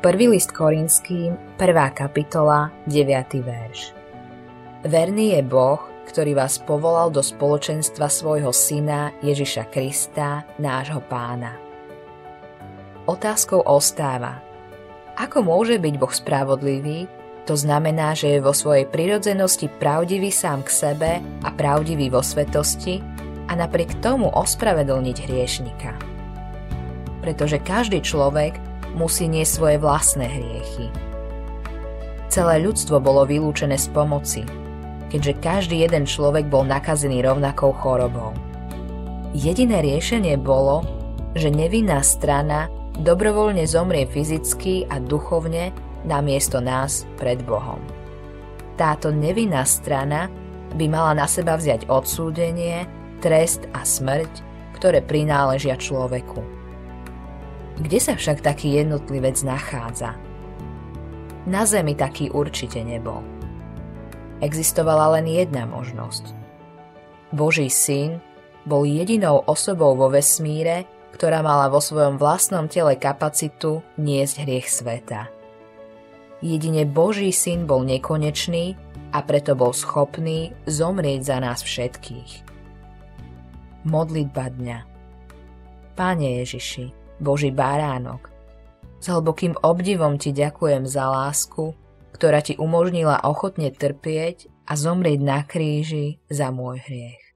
Prvý list Korinským, 1. kapitola, 9. verš. Verný je Boh, ktorý vás povolal do spoločenstva svojho syna Ježiša Krista, nášho pána. Otázkou ostáva, ako môže byť Boh spravodlivý, to znamená, že je vo svojej prirodzenosti pravdivý sám k sebe a pravdivý vo svetosti a napriek tomu ospravedlniť hriešnika. Pretože každý človek musí niesť svoje vlastné hriechy. Celé ľudstvo bolo vylúčené z pomoci, keďže každý jeden človek bol nakazený rovnakou chorobou. Jediné riešenie bolo, že nevinná strana dobrovoľne zomrie fyzicky a duchovne namiesto nás pred Bohom. Táto nevinná strana by mala na seba vziať odsúdenie, trest a smrť, ktoré prináležia človeku. Kde sa však taký jednotlivec nachádza? Na Zemi taký určite nebol. Existovala len jedna možnosť. Boží syn bol jedinou osobou vo vesmíre, ktorá mala vo svojom vlastnom tele kapacitu niesť hriech sveta. Jedine Boží syn bol nekonečný a preto bol schopný zomrieť za nás všetkých. Modlitba dňa Páne Ježiši, Boží baránok. S hlbokým obdivom ti ďakujem za lásku, ktorá ti umožnila ochotne trpieť a zomrieť na kríži za môj hriech.